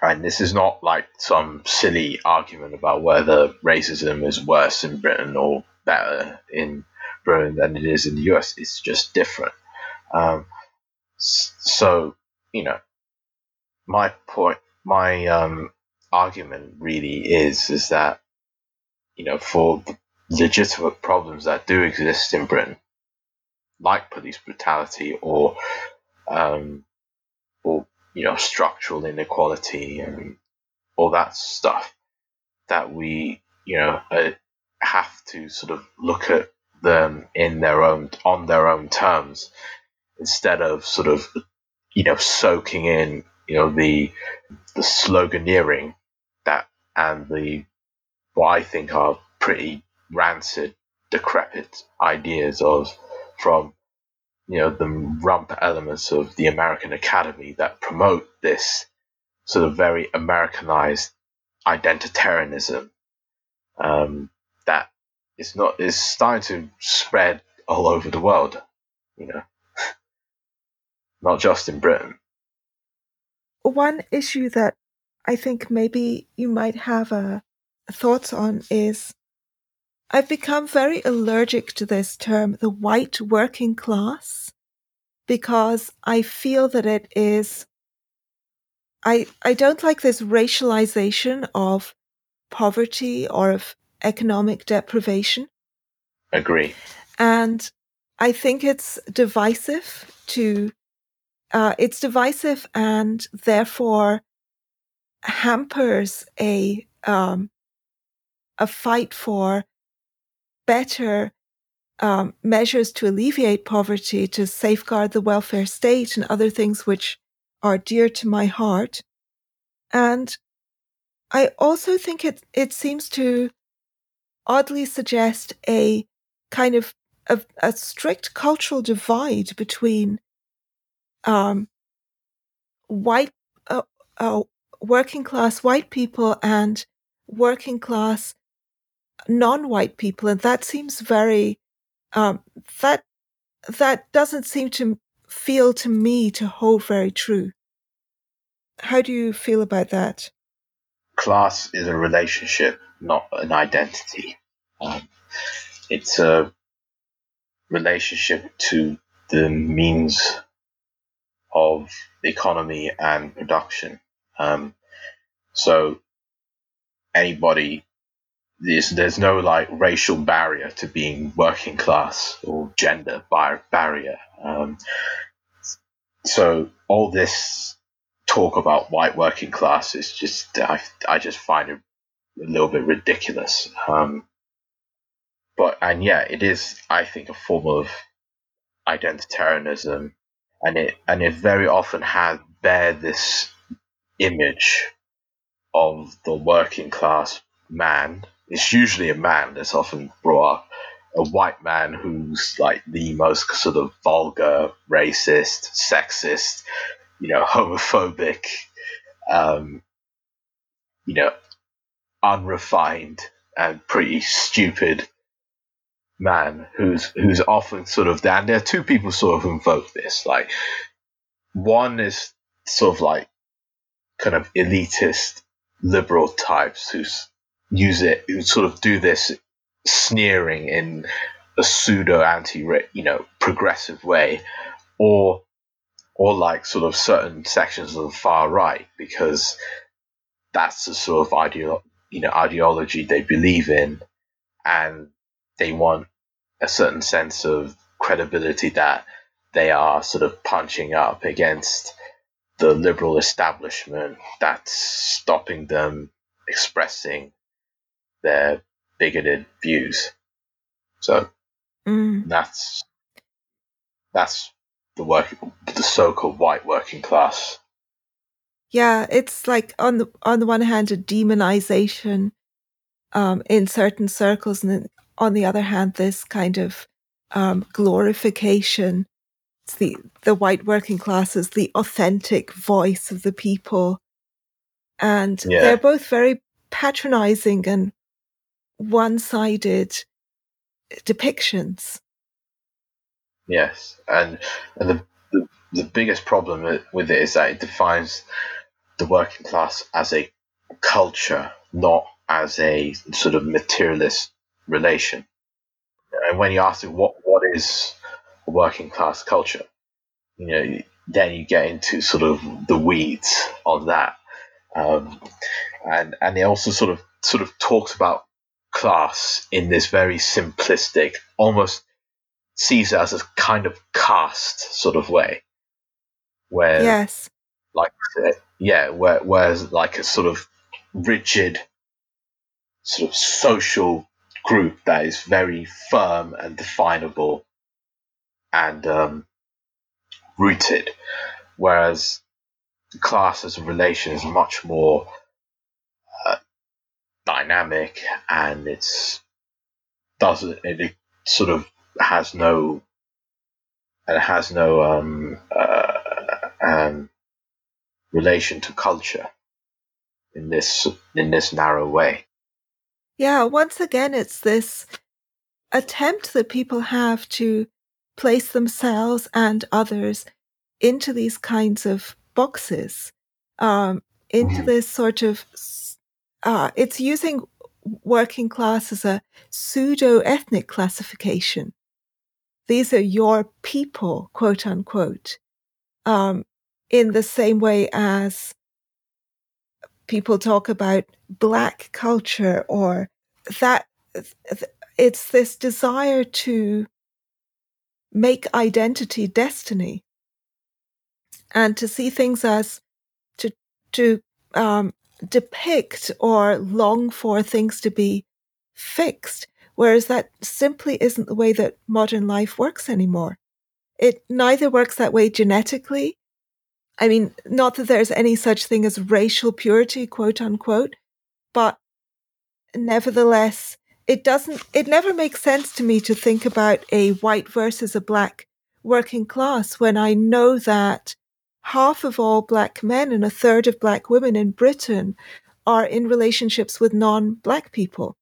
And this is not like some silly argument about whether racism is worse in Britain or better in Britain than it is in the US. It's just different. Um, so, you know, my point, my um, argument really is is that you know for the legitimate problems that do exist in Britain, like police brutality or um, you know structural inequality and all that stuff, that we you know uh, have to sort of look at them in their own on their own terms instead of sort of you know soaking in you know the the sloganeering that and the what I think are pretty rancid, decrepit ideas of from you know the rump elements of the American Academy that promote this sort of very Americanized identitarianism um, that is not is starting to spread all over the world. You know, not just in Britain. One issue that I think maybe you might have uh, thoughts on is I've become very allergic to this term, the white working class, because I feel that it is. I, I don't like this racialization of poverty or of economic deprivation. Agree. And I think it's divisive to, uh, it's divisive and therefore hampers a, um, a fight for better um, measures to alleviate poverty, to safeguard the welfare state, and other things which are dear to my heart. And I also think it it seems to oddly suggest a kind of a, a strict cultural divide between um, white uh, uh, working class white people and working class non-white people, and that seems very um, that that doesn't seem to feel to me to hold very true. How do you feel about that? class is a relationship, not an identity. Um, it's a relationship to the means of economy and production. Um, so anybody, there's, there's no like racial barrier to being working class or gender bar- barrier. Um, so all this talk about white working class is just I, I just find it a little bit ridiculous. Um, but and yeah, it is I think a form of identitarianism, and it and it very often has bear this image of the working class man. It's usually a man that's often brought up, a white man who's like the most sort of vulgar, racist, sexist, you know, homophobic, um, you know, unrefined and pretty stupid man who's who's often sort of and there. Are two people sort of invoke this like one is sort of like kind of elitist liberal types who use it sort of do this sneering in a pseudo anti you know progressive way or or like sort of certain sections of the far right because that's the sort of ideo- you know ideology they believe in and they want a certain sense of credibility that they are sort of punching up against the liberal establishment that's stopping them expressing their bigoted views. So Mm. that's that's the work the so-called white working class. Yeah, it's like on the on the one hand a demonization um, in certain circles, and then on the other hand, this kind of um, glorification. It's the the white working classes, the authentic voice of the people, and Yeah. they're both very patronizing and one-sided depictions. Yes, and and the, the the biggest problem with it is that it defines the working class as a culture, not as a sort of materialist relation. And when you ask it, what what is a working class culture, you know, then you get into sort of the weeds of that, um, and and it also sort of sort of talks about class in this very simplistic, almost sees it as a kind of caste sort of way, where yes. like uh, yeah, where where's like a sort of rigid sort of social group that is very firm and definable and um, rooted, whereas class as a relation is much more dynamic and it's doesn't it, it sort of has no and it has no um, uh, um, relation to culture in this in this narrow way. Yeah, once again, it's this attempt that people have to place themselves and others into these kinds of boxes, um, into Mhm. this sort of, uh, it's using working class as a pseudo ethnic classification. These are your people, quote unquote, um, in the same way as people talk about black culture or that it's this desire to make identity destiny and to see things as to to um, depict or long for things to be fixed whereas that simply isn't the way that modern life works anymore. It neither works that way genetically. I mean not that there's any such thing as racial purity quote unquote but nevertheless it doesn't it never makes sense to me to think about a white versus a black working class when i know that half of all black men and a third of black women in britain are in relationships with non-black people.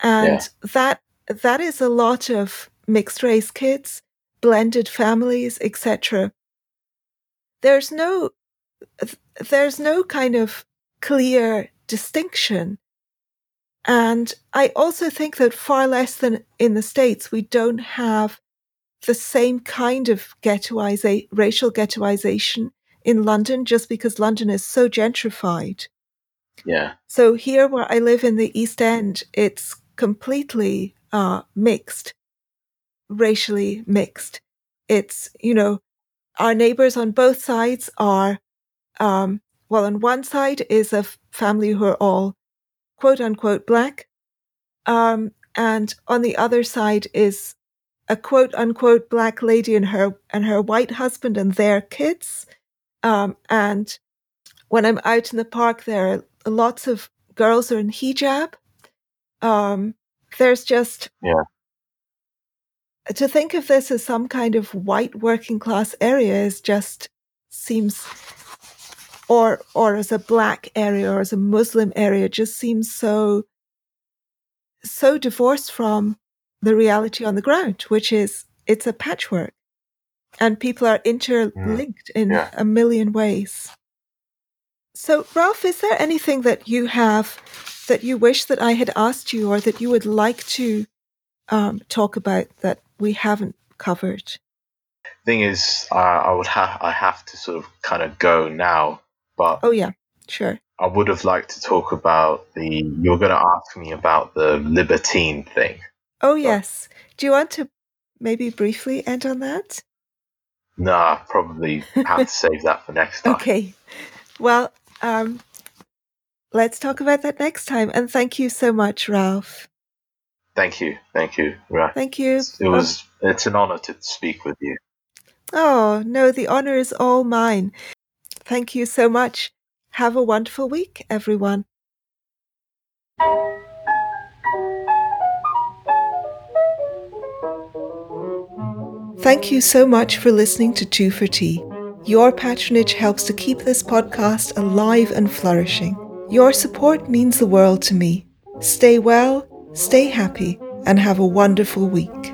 And Yeah. that that is a lot of mixed race kids blended families etc there's no there's no kind of clear distinction. And I also think that far less than in the States, we don't have the same kind of ghettoization, racial ghettoization in London just because London is so gentrified. Yeah, So here where I live in the East End, it's completely uh, mixed, racially mixed. It's, you know, our neighbors on both sides are, um, well, on one side is a f- family who are all quote unquote black. Um, and on the other side is a quote unquote black lady and her and her white husband and their kids. Um, and when I'm out in the park, there are lots of girls are in hijab. Um, there's just yeah. To think of this as some kind of white working class area is just seems, or or as a black area or as a Muslim area, just seems so so divorced from the reality on the ground, which is it's a patchwork, and people are interlinked in Yeah. a million ways. So, Ralph, is there anything that you have that you wish that I had asked you or that you would like to um, talk about that we haven't covered? Thing is, I, I would have I have to sort of kind of go now, but Oh, yeah, sure. I would have liked to talk about the. You were going to ask me about the libertine thing. Oh, yes. Do you want to maybe briefly end on that? Nah, probably have to save that for next time. Okay. Well, um, let's talk about that next time. And thank you so much, Ralph. Thank you, thank you. Right. Thank you. It was. It's an honor to speak with you. Oh, no, the honor is all mine. Thank you so much. Have a wonderful week, everyone. Thank you so much for listening to Two for Tea. Your patronage helps to keep this podcast alive and flourishing. Your support means the world to me. Stay well, stay happy, and have a wonderful week.